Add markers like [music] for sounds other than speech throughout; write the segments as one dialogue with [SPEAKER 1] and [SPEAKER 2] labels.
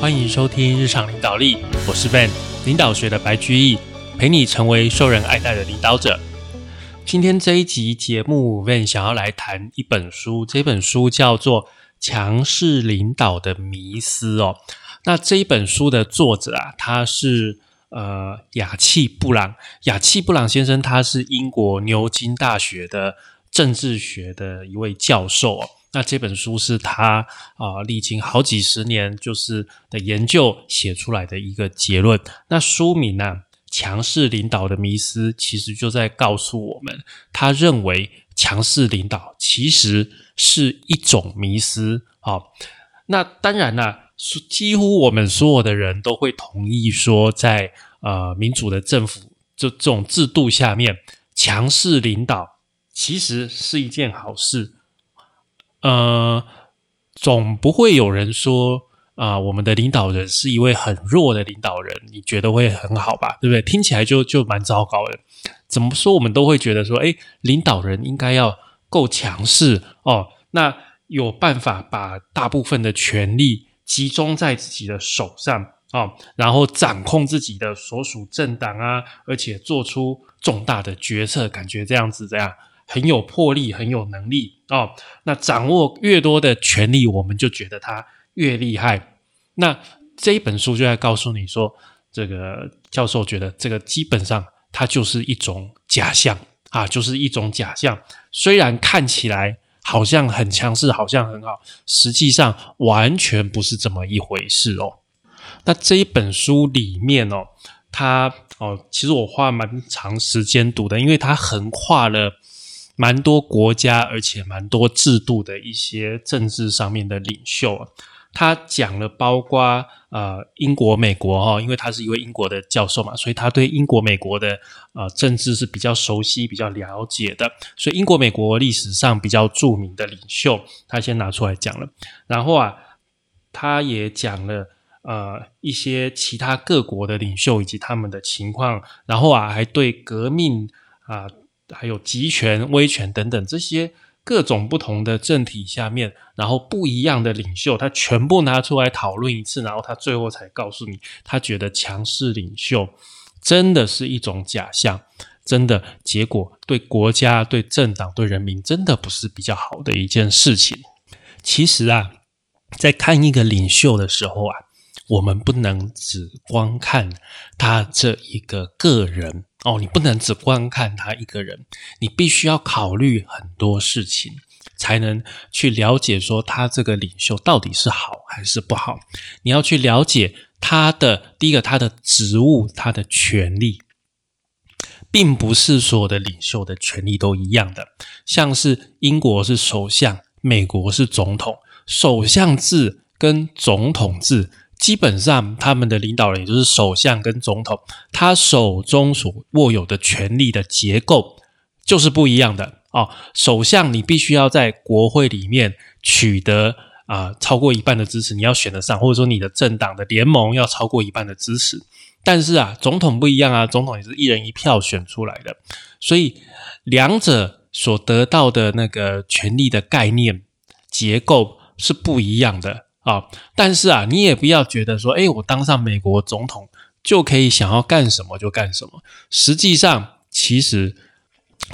[SPEAKER 1] 欢迎收听日常领导力，我是 Ben，领导学的白居易，陪你成为受人爱戴的领导者。今天这一集节目，Ben 想要来谈一本书，这本书叫做《强势领导的迷思》哦。那这一本书的作者啊，他是呃雅契布朗，雅契布朗先生，他是英国牛津大学的政治学的一位教授哦。那这本书是他啊历经好几十年就是的研究写出来的一个结论。那书名呢，强势领导的迷思，其实就在告诉我们，他认为强势领导其实是一种迷思啊。那当然啦，几乎我们所有的人都会同意说，在呃民主的政府这这种制度下面，强势领导其实是一件好事。呃，总不会有人说啊，我们的领导人是一位很弱的领导人，你觉得会很好吧？对不对？听起来就就蛮糟糕的。怎么说，我们都会觉得说，哎，领导人应该要够强势哦，那有办法把大部分的权力集中在自己的手上啊，然后掌控自己的所属政党啊，而且做出重大的决策，感觉这样子这样。很有魄力，很有能力哦。那掌握越多的权力，我们就觉得他越厉害。那这一本书就在告诉你说，这个教授觉得这个基本上它就是一种假象啊，就是一种假象。虽然看起来好像很强势，好像很好，实际上完全不是这么一回事哦。那这一本书里面哦，它哦，其实我花蛮长时间读的，因为它横跨了。蛮多国家，而且蛮多制度的一些政治上面的领袖啊，他讲了，包括呃英国、美国哈，因为他是一位英国的教授嘛，所以他对英国、美国的呃政治是比较熟悉、比较了解的。所以英国、美国历史上比较著名的领袖，他先拿出来讲了。然后啊，他也讲了呃一些其他各国的领袖以及他们的情况。然后啊，还对革命啊。还有集权、威权等等这些各种不同的政体下面，然后不一样的领袖，他全部拿出来讨论一次，然后他最后才告诉你，他觉得强势领袖真的是一种假象，真的结果对国家、对政党、对人民真的不是比较好的一件事情。其实啊，在看一个领袖的时候啊，我们不能只光看他这一个个人。哦，你不能只观看他一个人，你必须要考虑很多事情，才能去了解说他这个领袖到底是好还是不好。你要去了解他的第一个，他的职务，他的权利，并不是所有的领袖的权利都一样的。像是英国是首相，美国是总统，首相制跟总统制。基本上，他们的领导人也就是首相跟总统，他手中所握有的权力的结构就是不一样的哦。首相你必须要在国会里面取得啊超过一半的支持，你要选得上，或者说你的政党的联盟要超过一半的支持。但是啊，总统不一样啊，总统也是一人一票选出来的，所以两者所得到的那个权力的概念结构是不一样的。啊，但是啊，你也不要觉得说，哎，我当上美国总统就可以想要干什么就干什么。实际上，其实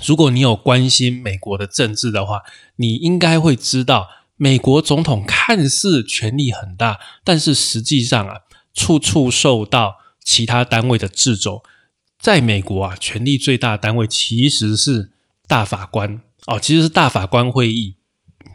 [SPEAKER 1] 如果你有关心美国的政治的话，你应该会知道，美国总统看似权力很大，但是实际上啊，处处受到其他单位的掣肘。在美国啊，权力最大的单位其实是大法官哦，其实是大法官会议。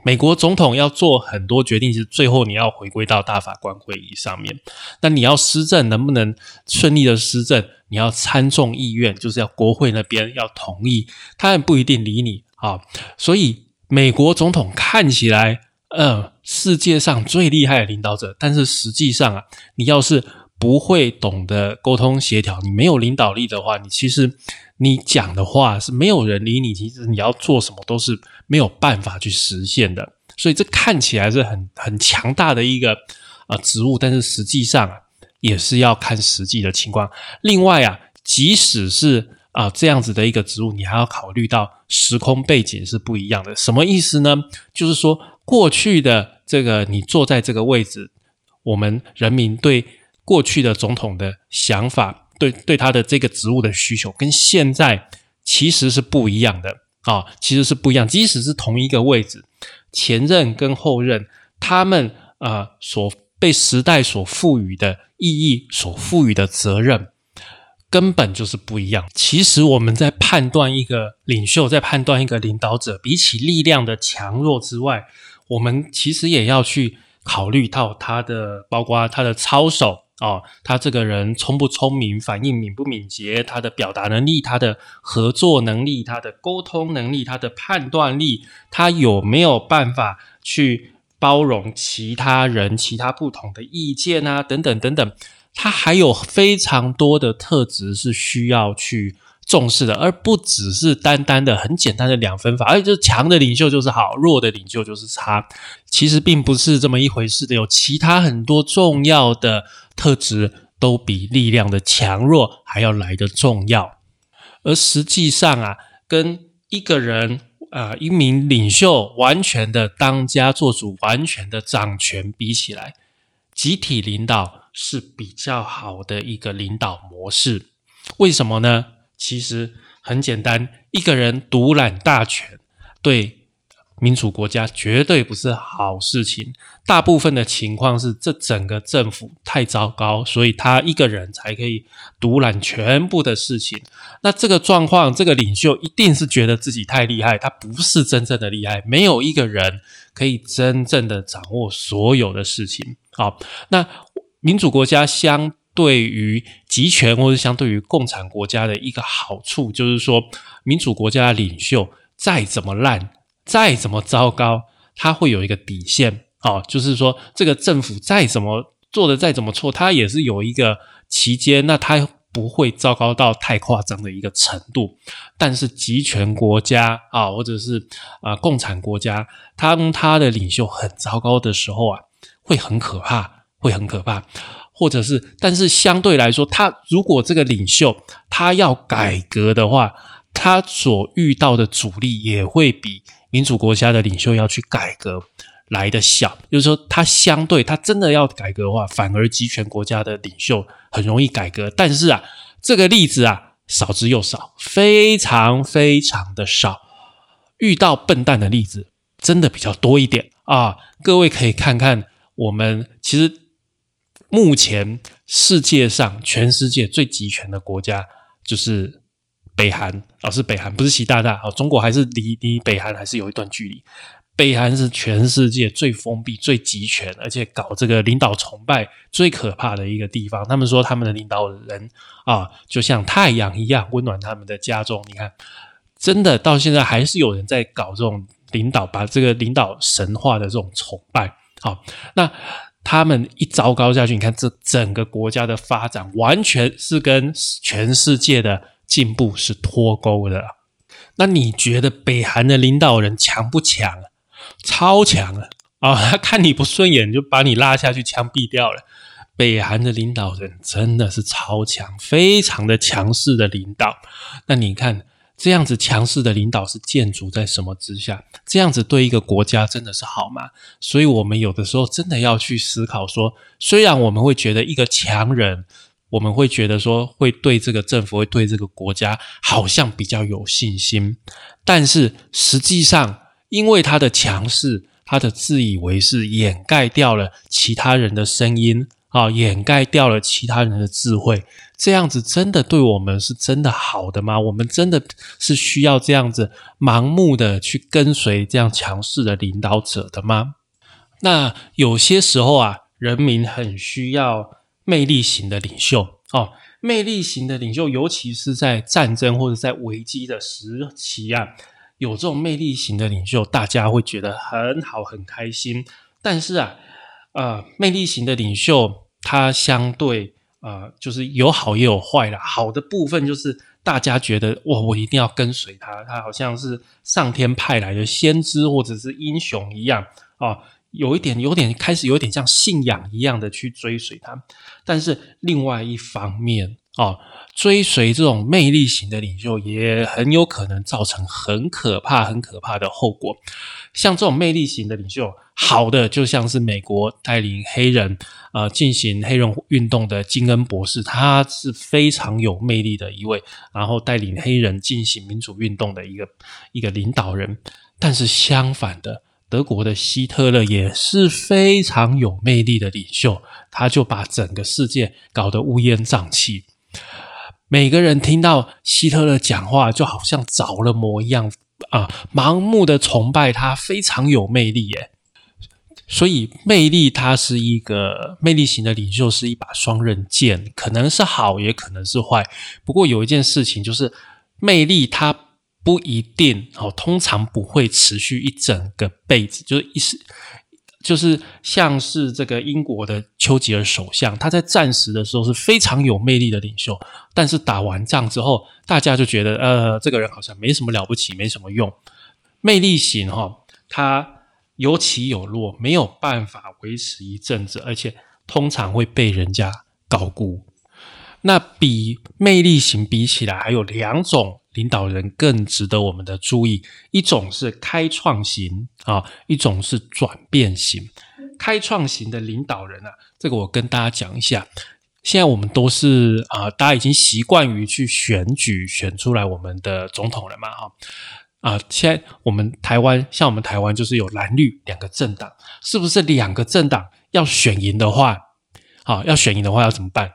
[SPEAKER 1] 美国总统要做很多决定，其实最后你要回归到大法官会议上面。那你要施政能不能顺利的施政，你要参众议院，就是要国会那边要同意，他也不一定理你啊。所以美国总统看起来，呃，世界上最厉害的领导者，但是实际上啊，你要是不会懂得沟通协调，你没有领导力的话，你其实。你讲的话是没有人理你，其实你要做什么都是没有办法去实现的。所以这看起来是很很强大的一个啊职务，但是实际上也是要看实际的情况。另外啊，即使是啊这样子的一个职务，你还要考虑到时空背景是不一样的。什么意思呢？就是说过去的这个你坐在这个位置，我们人民对过去的总统的想法，对对他的这个职务的需求，跟现在其实是不一样的啊，其实是不一样。即使是同一个位置，前任跟后任，他们啊所被时代所赋予的意义，所赋予的责任。根本就是不一样。其实我们在判断一个领袖，在判断一个领导者，比起力量的强弱之外，我们其实也要去考虑到他的，包括他的操守哦，他这个人聪不聪明，反应敏不敏捷，他的表达能力，他的合作能力，他的沟通能力，他的判断力，他有没有办法去包容其他人、其他不同的意见啊，等等等等。他还有非常多的特质是需要去重视的，而不只是单单的很简单的两分法，而且就是强的领袖就是好，弱的领袖就是差。其实并不是这么一回事的，有其他很多重要的特质都比力量的强弱还要来的重要。而实际上啊，跟一个人啊一名领袖完全的当家做主、完全的掌权比起来，集体领导。是比较好的一个领导模式，为什么呢？其实很简单，一个人独揽大权，对民主国家绝对不是好事情。大部分的情况是，这整个政府太糟糕，所以他一个人才可以独揽全部的事情。那这个状况，这个领袖一定是觉得自己太厉害，他不是真正的厉害。没有一个人可以真正的掌握所有的事情。好，那。民主国家相对于集权或者相对于共产国家的一个好处，就是说，民主国家的领袖再怎么烂，再怎么糟糕，他会有一个底线哦，就是说，这个政府再怎么做的再怎么错，他也是有一个期间，那他不会糟糕到太夸张的一个程度。但是集权国家啊，或者是啊共产国家，当他的领袖很糟糕的时候啊，会很可怕。会很可怕，或者是，但是相对来说，他如果这个领袖他要改革的话，他所遇到的阻力也会比民主国家的领袖要去改革来的小。就是说，他相对他真的要改革的话，反而集权国家的领袖很容易改革。但是啊，这个例子啊，少之又少，非常非常的少。遇到笨蛋的例子真的比较多一点啊。各位可以看看，我们其实。目前世界上全世界最集权的国家就是北韩，哦，是北韩，不是习大大，哦，中国还是离离北韩还是有一段距离。北韩是全世界最封闭、最集权，而且搞这个领导崇拜最可怕的一个地方。他们说他们的领导人啊，就像太阳一样温暖他们的家中。你看，真的到现在还是有人在搞这种领导，把这个领导神话的这种崇拜。好，那。他们一糟糕下去，你看这整个国家的发展完全是跟全世界的进步是脱钩的。那你觉得北韩的领导人强不强？超强啊！啊，他 [laughs] 看你不顺眼就把你拉下去枪毙掉了。北韩的领导人真的是超强，非常的强势的领导。那你看。这样子强势的领导是建筑在什么之下？这样子对一个国家真的是好吗？所以，我们有的时候真的要去思考说，虽然我们会觉得一个强人，我们会觉得说会对这个政府、会对这个国家好像比较有信心，但是实际上，因为他的强势，他的自以为是，掩盖掉了其他人的声音。啊，掩盖掉了其他人的智慧，这样子真的对我们是真的好的吗？我们真的是需要这样子盲目的去跟随这样强势的领导者的吗？那有些时候啊，人民很需要魅力型的领袖哦，魅力型的领袖，尤其是在战争或者在危机的时期啊，有这种魅力型的领袖，大家会觉得很好很开心。但是啊。呃，魅力型的领袖，他相对呃，就是有好也有坏的。好的部分就是大家觉得哇，我一定要跟随他，他好像是上天派来的先知或者是英雄一样啊，有一点有点开始有点像信仰一样的去追随他。但是另外一方面哦，追随这种魅力型的领袖，也很有可能造成很可怕、很可怕的后果。像这种魅力型的领袖，好的就像是美国带领黑人呃进行黑人运动的金恩博士，他是非常有魅力的一位，然后带领黑人进行民主运动的一个一个领导人。但是相反的，德国的希特勒也是非常有魅力的领袖，他就把整个世界搞得乌烟瘴气。每个人听到希特勒讲话，就好像着了魔一样。啊，盲目的崇拜他，非常有魅力耶。所以，魅力它是一个魅力型的领袖，是一把双刃剑，可能是好，也可能是坏。不过有一件事情就是，魅力它不一定哦，通常不会持续一整个辈子，就是一时。就是像是这个英国的丘吉尔首相，他在战时的时候是非常有魅力的领袖，但是打完仗之后，大家就觉得，呃，这个人好像没什么了不起，没什么用。魅力型哈，他有起有落，没有办法维持一阵子，而且通常会被人家高估。那比魅力型比起来，还有两种。领导人更值得我们的注意，一种是开创型啊，一种是转变型。开创型的领导人啊，这个我跟大家讲一下。现在我们都是啊，大家已经习惯于去选举选出来我们的总统了嘛，哈啊。现在我们台湾，像我们台湾就是有蓝绿两个政党，是不是两个政党要选赢的话，好，要选赢的话要怎么办？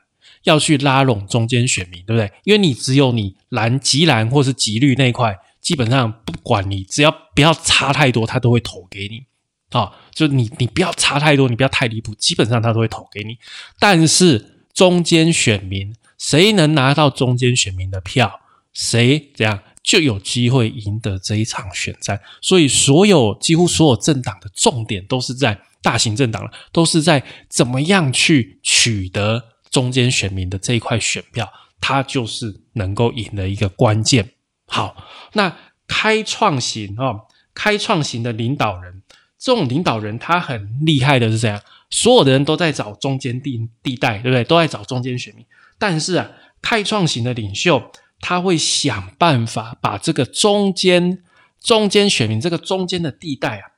[SPEAKER 1] 要去拉拢中间选民，对不对？因为你只有你蓝、极蓝或是极绿那一块，基本上不管你只要不要差太多，他都会投给你。啊，就你你不要差太多，你不要太离谱，基本上他都会投给你。但是中间选民，谁能拿到中间选民的票，谁这样就有机会赢得这一场选战。所以，所有几乎所有政党的重点都是在大型政党了，都是在怎么样去取得。中间选民的这一块选票，它就是能够赢的一个关键。好，那开创型啊，开创型的领导人，这种领导人他很厉害的是这样，所有的人都在找中间地地带，对不对？都在找中间选民。但是啊，开创型的领袖他会想办法把这个中间中间选民这个中间的地带啊，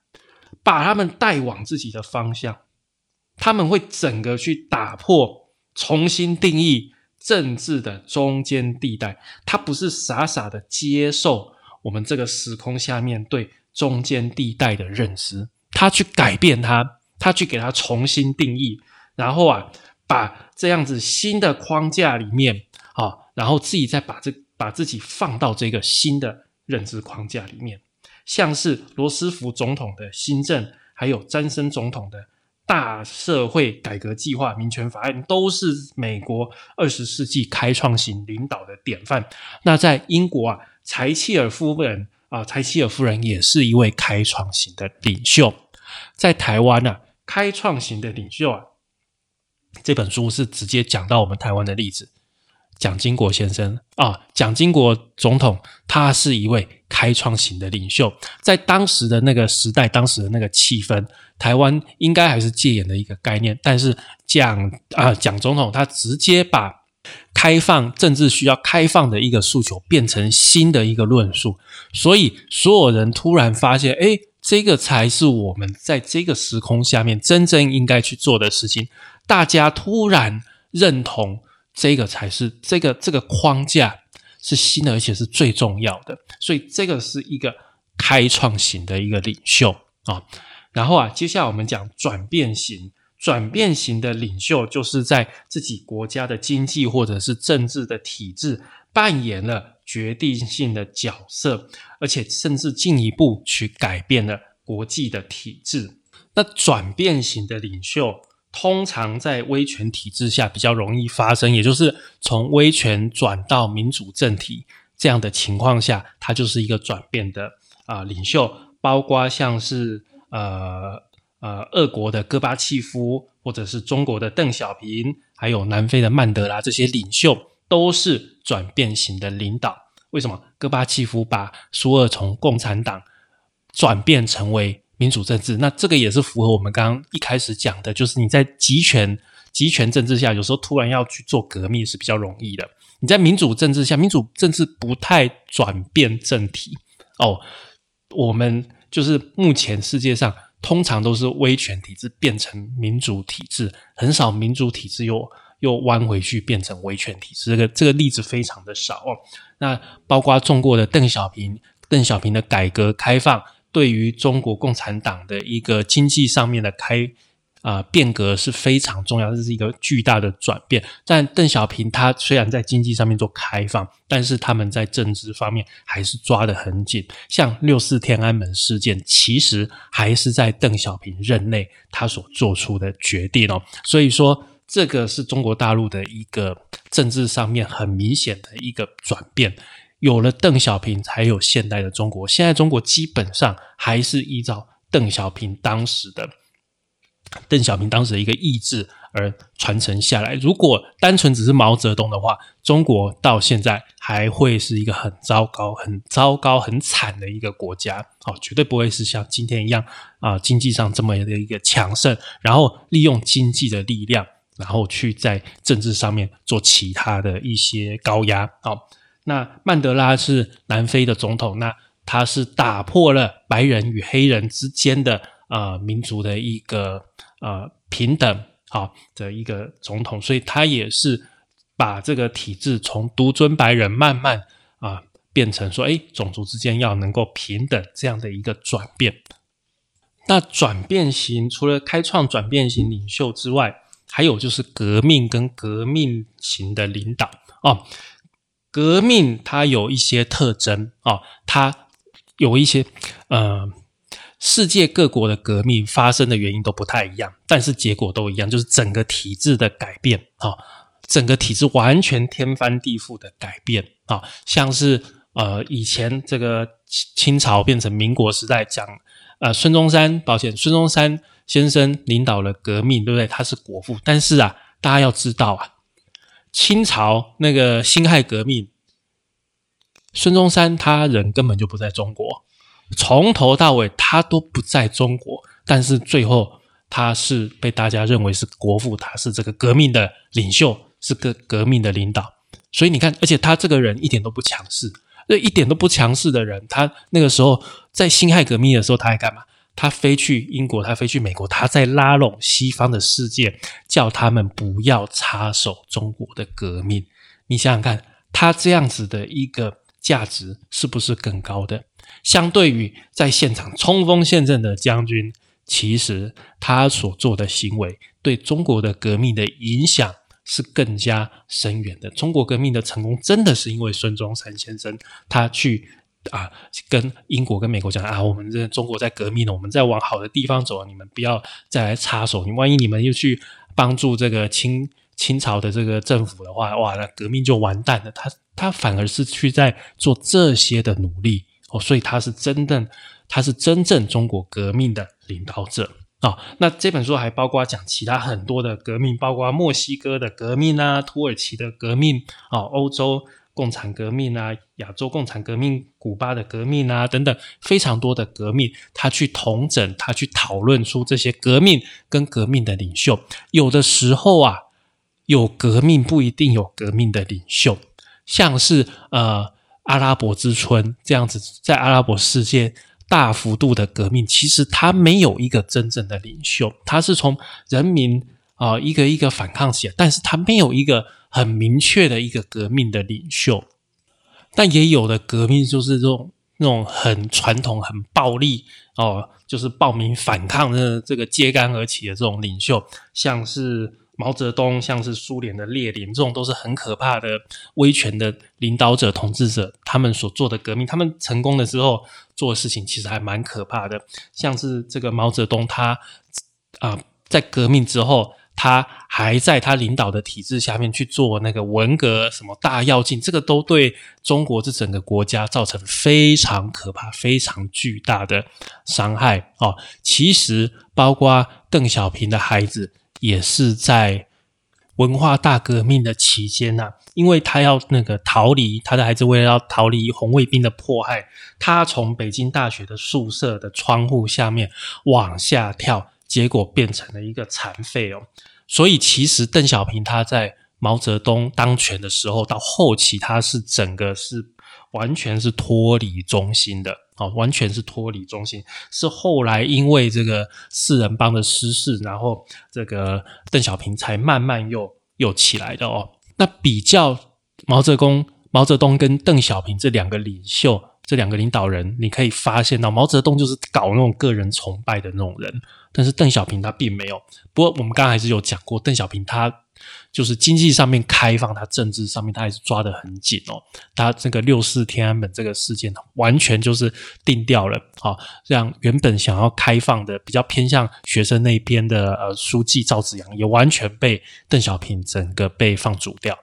[SPEAKER 1] 把他们带往自己的方向。他们会整个去打破。重新定义政治的中间地带，他不是傻傻的接受我们这个时空下面对中间地带的认知，他去改变它，他去给它重新定义，然后啊，把这样子新的框架里面啊，然后自己再把这把自己放到这个新的认知框架里面，像是罗斯福总统的新政，还有詹森总统的。大社会改革计划、民权法案都是美国二十世纪开创型领导的典范。那在英国啊，柴契尔夫人啊，柴契尔夫人也是一位开创型的领袖。在台湾呢，开创型的领袖啊，这本书是直接讲到我们台湾的例子。蒋经国先生啊，蒋经国总统，他是一位开创型的领袖，在当时的那个时代，当时的那个气氛，台湾应该还是戒严的一个概念。但是蒋啊，蒋总统他直接把开放政治需要开放的一个诉求变成新的一个论述，所以所有人突然发现，哎，这个才是我们在这个时空下面真正应该去做的事情。大家突然认同。这个才是这个这个框架是新的，而且是最重要的。所以这个是一个开创型的一个领袖啊。然后啊，接下来我们讲转变型。转变型的领袖就是在自己国家的经济或者是政治的体制扮演了决定性的角色，而且甚至进一步去改变了国际的体制。那转变型的领袖。通常在威权体制下比较容易发生，也就是从威权转到民主政体这样的情况下，它就是一个转变的啊领袖，包括像是呃呃俄国的戈巴契夫，或者是中国的邓小平，还有南非的曼德拉这些领袖，都是转变型的领导。为什么戈巴契夫把苏俄从共产党转变成为？民主政治，那这个也是符合我们刚刚一开始讲的，就是你在集权、集权政治下，有时候突然要去做革命是比较容易的。你在民主政治下，民主政治不太转变政体哦。我们就是目前世界上通常都是威权体制变成民主体制，很少民主体制又又弯回去变成威权体制。这个这个例子非常的少哦。那包括中国的邓小平，邓小平的改革开放，对于中国共产党的一个经济上面的开。啊，变革是非常重要，这是一个巨大的转变。但邓小平他虽然在经济上面做开放，但是他们在政治方面还是抓得很紧。像六四天安门事件，其实还是在邓小平任内他所做出的决定哦。所以说，这个是中国大陆的一个政治上面很明显的一个转变。有了邓小平，才有现代的中国。现在中国基本上还是依照邓小平当时的。邓小平当时的一个意志而传承下来。如果单纯只是毛泽东的话，中国到现在还会是一个很糟糕、很糟糕、很惨的一个国家。哦，绝对不会是像今天一样啊，经济上这么的一个强盛，然后利用经济的力量，然后去在政治上面做其他的一些高压。好，那曼德拉是南非的总统，那他是打破了白人与黑人之间的。啊，民族的一个呃平等啊的一个总统，所以他也是把这个体制从独尊白人慢慢啊变成说，哎，种族之间要能够平等这样的一个转变。那转变型除了开创转变型领袖之外，还有就是革命跟革命型的领导哦。革命它有一些特征啊，它有一些呃。世界各国的革命发生的原因都不太一样，但是结果都一样，就是整个体制的改变啊，整个体制完全天翻地覆的改变啊，像是呃以前这个清朝变成民国时代，讲呃孙中山，抱歉，孙中山先生领导了革命，对不对？他是国父，但是啊，大家要知道啊，清朝那个辛亥革命，孙中山他人根本就不在中国。从头到尾他都不在中国，但是最后他是被大家认为是国父，他是这个革命的领袖，是个革命的领导。所以你看，而且他这个人一点都不强势，那一点都不强势的人，他那个时候在辛亥革命的时候，他还干嘛？他飞去英国，他飞去美国，他在拉拢西方的世界，叫他们不要插手中国的革命。你想想看，他这样子的一个价值是不是更高的？相对于在现场冲锋陷阵的将军，其实他所做的行为对中国的革命的影响是更加深远的。中国革命的成功真的是因为孙中山先生他去啊跟英国跟美国讲啊，我们这中国在革命了，我们在往好的地方走，你们不要再来插手。你万一你们又去帮助这个清清朝的这个政府的话，哇，那革命就完蛋了。他他反而是去在做这些的努力。哦，所以他是真正，他是真正中国革命的领导者啊。那这本书还包括讲其他很多的革命，包括墨西哥的革命啊、土耳其的革命啊、欧洲共产革命啊、亚洲共产革命、古巴的革命啊等等，非常多的革命。他去统整，他去讨论出这些革命跟革命的领袖。有的时候啊，有革命不一定有革命的领袖，像是呃。阿拉伯之春这样子，在阿拉伯世界大幅度的革命，其实他没有一个真正的领袖，他是从人民啊一个一个反抗起来，但是他没有一个很明确的一个革命的领袖。但也有的革命就是这种那种很传统、很暴力哦，就是暴民反抗的这个揭竿而起的这种领袖，像是。毛泽东像是苏联的列宁，这种都是很可怕的威权的领导者、统治者，他们所做的革命，他们成功的时候做的事情其实还蛮可怕的。像是这个毛泽东，他啊，在革命之后，他还在他领导的体制下面去做那个文革，什么大跃进，这个都对中国这整个国家造成非常可怕、非常巨大的伤害哦。其实，包括邓小平的孩子。也是在文化大革命的期间呐，因为他要那个逃离，他的孩子为了要逃离红卫兵的迫害，他从北京大学的宿舍的窗户下面往下跳，结果变成了一个残废哦。所以其实邓小平他在毛泽东当权的时候，到后期他是整个是完全是脱离中心的啊，完全是脱离中心。是后来因为这个四人帮的失势，然后这个邓小平才慢慢又又起来的哦。那比较毛泽东、毛泽东跟邓小平这两个领袖。这两个领导人，你可以发现到毛泽东就是搞那种个人崇拜的那种人，但是邓小平他并没有。不过我们刚刚还是有讲过，邓小平他就是经济上面开放，他政治上面他还是抓得很紧哦。他这个六四天安门这个事件，完全就是定掉了啊，让原本想要开放的、比较偏向学生那边的呃书记赵紫阳，也完全被邓小平整个被放逐掉。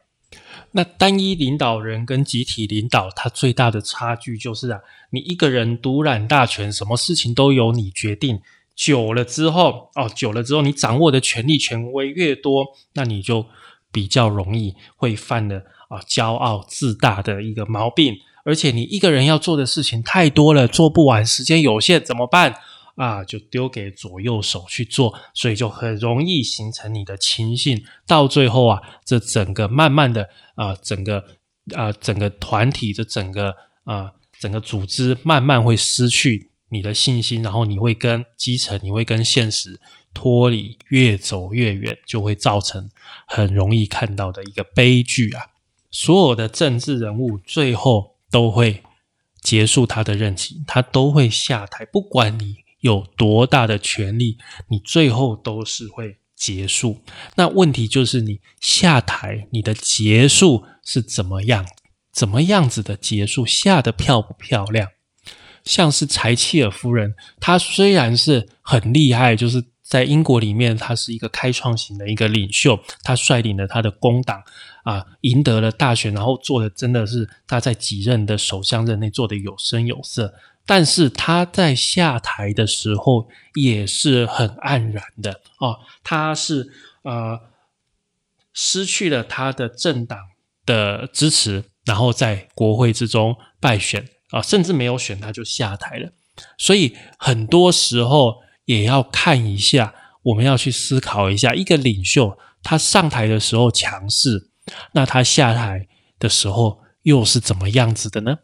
[SPEAKER 1] 那单一领导人跟集体领导，它最大的差距就是啊，你一个人独揽大权，什么事情都由你决定，久了之后，哦，久了之后，你掌握的权力权威越多，那你就比较容易会犯了啊骄傲自大的一个毛病，而且你一个人要做的事情太多了，做不完，时间有限，怎么办？啊，就丢给左右手去做，所以就很容易形成你的亲信。到最后啊，这整个慢慢的啊，整个啊，整个团体的整个啊，整个组织慢慢会失去你的信心，然后你会跟基层，你会跟现实脱离，越走越远，就会造成很容易看到的一个悲剧啊！所有的政治人物最后都会结束他的任期，他都会下台，不管你。有多大的权力，你最后都是会结束。那问题就是你下台，你的结束是怎么样？怎么样子的结束？下的漂不漂亮？像是柴契尔夫人，她虽然是很厉害，就是在英国里面，她是一个开创型的一个领袖，她率领了她的工党啊，赢得了大选，然后做的真的是她在几任的首相任内做的有声有色。但是他在下台的时候也是很黯然的哦，他是呃失去了他的政党的支持，然后在国会之中败选啊，甚至没有选他就下台了。所以很多时候也要看一下，我们要去思考一下，一个领袖他上台的时候强势，那他下台的时候又是怎么样子的呢？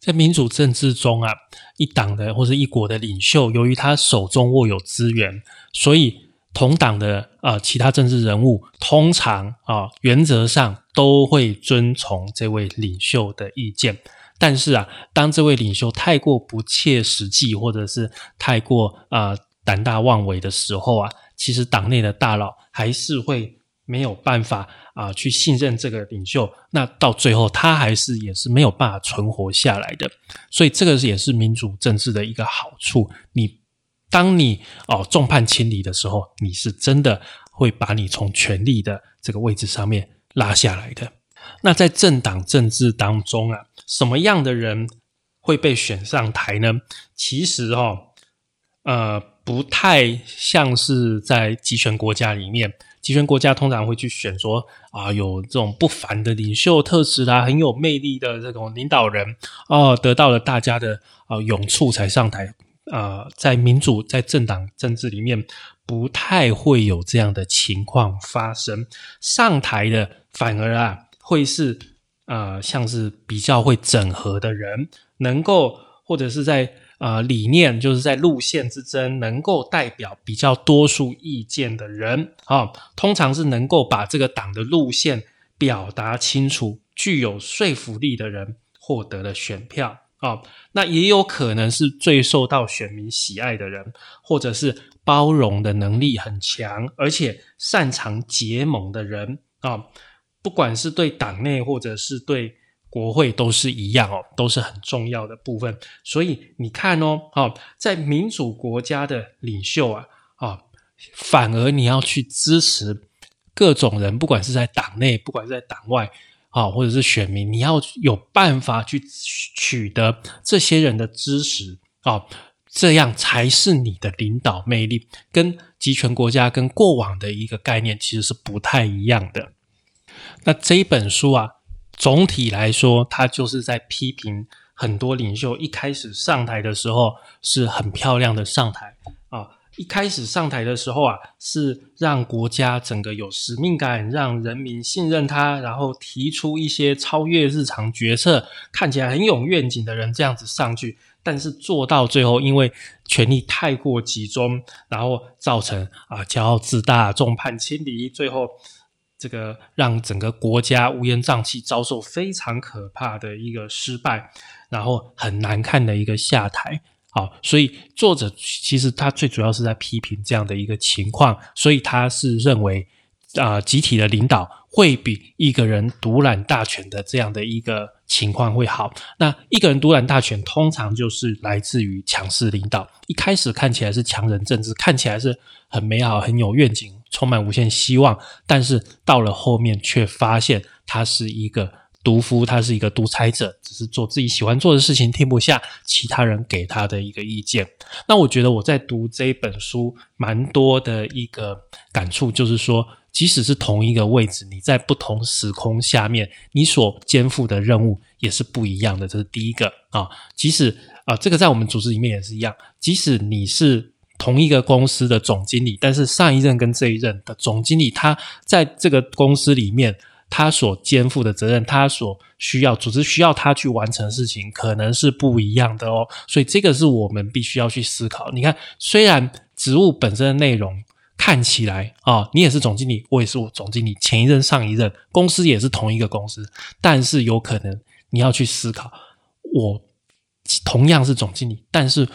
[SPEAKER 1] 在民主政治中啊，一党的或者一国的领袖，由于他手中握有资源，所以同党的啊其他政治人物通常啊原则上都会遵从这位领袖的意见。但是啊，当这位领袖太过不切实际，或者是太过啊胆大妄为的时候啊，其实党内的大佬还是会没有办法。啊，去信任这个领袖，那到最后他还是也是没有办法存活下来的。所以这个也是民主政治的一个好处。你当你哦众叛亲离的时候，你是真的会把你从权力的这个位置上面拉下来的。那在政党政治当中啊，什么样的人会被选上台呢？其实哦，呃，不太像是在集权国家里面。集权国家通常会去选说啊，有这种不凡的领袖特质啦，很有魅力的这种领导人哦，得到了大家的啊拥簇才上台啊。在民主在政党政治里面，不太会有这样的情况发生。上台的反而啊，会是呃，像是比较会整合的人，能够或者是在。呃，理念就是在路线之争，能够代表比较多数意见的人啊，通常是能够把这个党的路线表达清楚、具有说服力的人获得了选票啊。那也有可能是最受到选民喜爱的人，或者是包容的能力很强，而且擅长结盟的人啊。不管是对党内，或者是对。国会都是一样哦，都是很重要的部分。所以你看哦，哦，在民主国家的领袖啊，啊，反而你要去支持各种人，不管是在党内，不管是在党外，啊，或者是选民，你要有办法去取得这些人的支持啊，这样才是你的领导魅力。跟集权国家跟过往的一个概念其实是不太一样的。那这一本书啊。总体来说，他就是在批评很多领袖一开始上台的时候是很漂亮的上台啊，一开始上台的时候啊，是让国家整个有使命感，让人民信任他，然后提出一些超越日常决策、看起来很有愿景的人这样子上去。但是做到最后，因为权力太过集中，然后造成啊骄傲自大、众叛亲离，最后这个让整个国家乌烟瘴气，遭受非常可怕的一个失败，然后很难看的一个下台。好，所以作者其实他最主要是在批评这样的一个情况，所以他是认为啊集体的领导会比一个人独揽大权的这样的一个。情况会好。那一个人独揽大权，通常就是来自于强势领导。一开始看起来是强人政治，看起来是很美好、很有愿景、充满无限希望。但是到了后面，却发现他是一个独夫，他是一个独裁者，只是做自己喜欢做的事情，听不下其他人给他的一个意见。那我觉得我在读这一本书，蛮多的一个感触，就是说。即使是同一个位置，你在不同时空下面，你所肩负的任务也是不一样的。这是第一个啊。即使啊，这个在我们组织里面也是一样。即使你是同一个公司的总经理，但是上一任跟这一任的总经理，他在这个公司里面，他所肩负的责任，他所需要组织需要他去完成的事情，可能是不一样的哦。所以这个是我们必须要去思考。你看，虽然职务本身的内容。看起来啊，你也是总经理，我也是总经理，前一任、上一任，公司也是同一个公司，但是有可能你要去思考，我同样是总经理，但是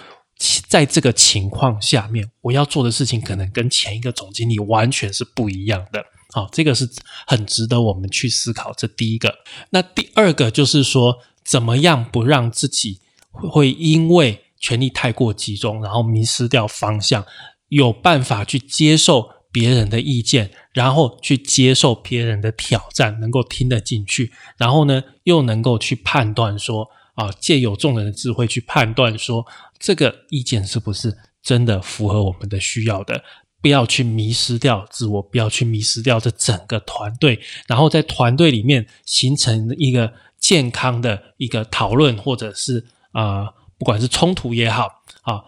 [SPEAKER 1] 在这个情况下面，我要做的事情可能跟前一个总经理完全是不一样的。好，这个是很值得我们去思考。这第一个，那第二个就是说，怎么样不让自己会因为权力太过集中，然后迷失掉方向。有办法去接受别人的意见，然后去接受别人的挑战，能够听得进去，然后呢，又能够去判断说啊，借有众人的智慧去判断说这个意见是不是真的符合我们的需要的，不要去迷失掉自我，不要去迷失掉这整个团队，然后在团队里面形成一个健康的一个讨论，或者是啊，不管是冲突也好啊。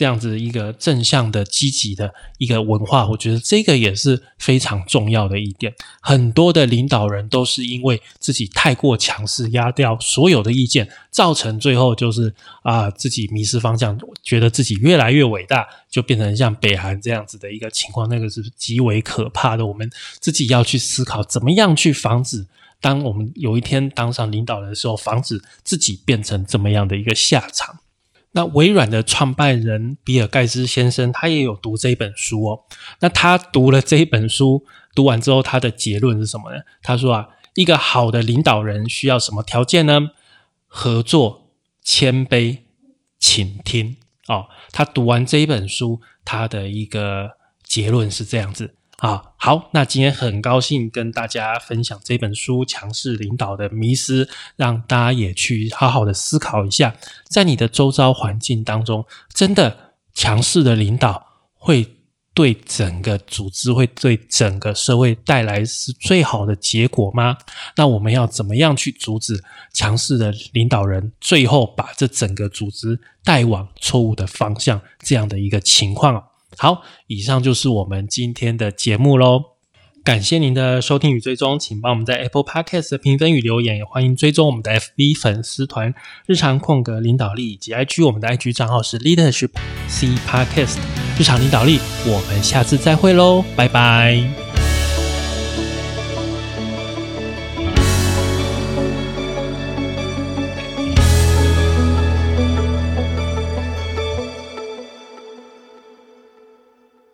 [SPEAKER 1] 这样子一个正向的、积极的一个文化，我觉得这个也是非常重要的一点。很多的领导人都是因为自己太过强势，压掉所有的意见，造成最后就是啊自己迷失方向，觉得自己越来越伟大，就变成像北韩这样子的一个情况，那个是极为可怕的。我们自己要去思考，怎么样去防止，当我们有一天当上领导人的时候，防止自己变成这么样的一个下场。那微软的创办人比尔盖茨先生，他也有读这一本书哦。那他读了这一本书，读完之后，他的结论是什么呢？他说啊，一个好的领导人需要什么条件呢？合作、谦卑、倾听。哦，他读完这一本书，他的一个结论是这样子。啊，好，那今天很高兴跟大家分享这本书《强势领导的迷失》，让大家也去好好的思考一下，在你的周遭环境当中，真的强势的领导会对整个组织、会对整个社会带来是最好的结果吗？那我们要怎么样去阻止强势的领导人最后把这整个组织带往错误的方向这样的一个情况啊？好，以上就是我们今天的节目喽。感谢您的收听与追踪，请帮我们在 Apple Podcast 的评分与留言，也欢迎追踪我们的 FB 粉丝团“日常空格领导力”以及 IG，我们的 IG 账号是 Leadership C Podcast 日常领导力。我们下次再会喽，拜拜。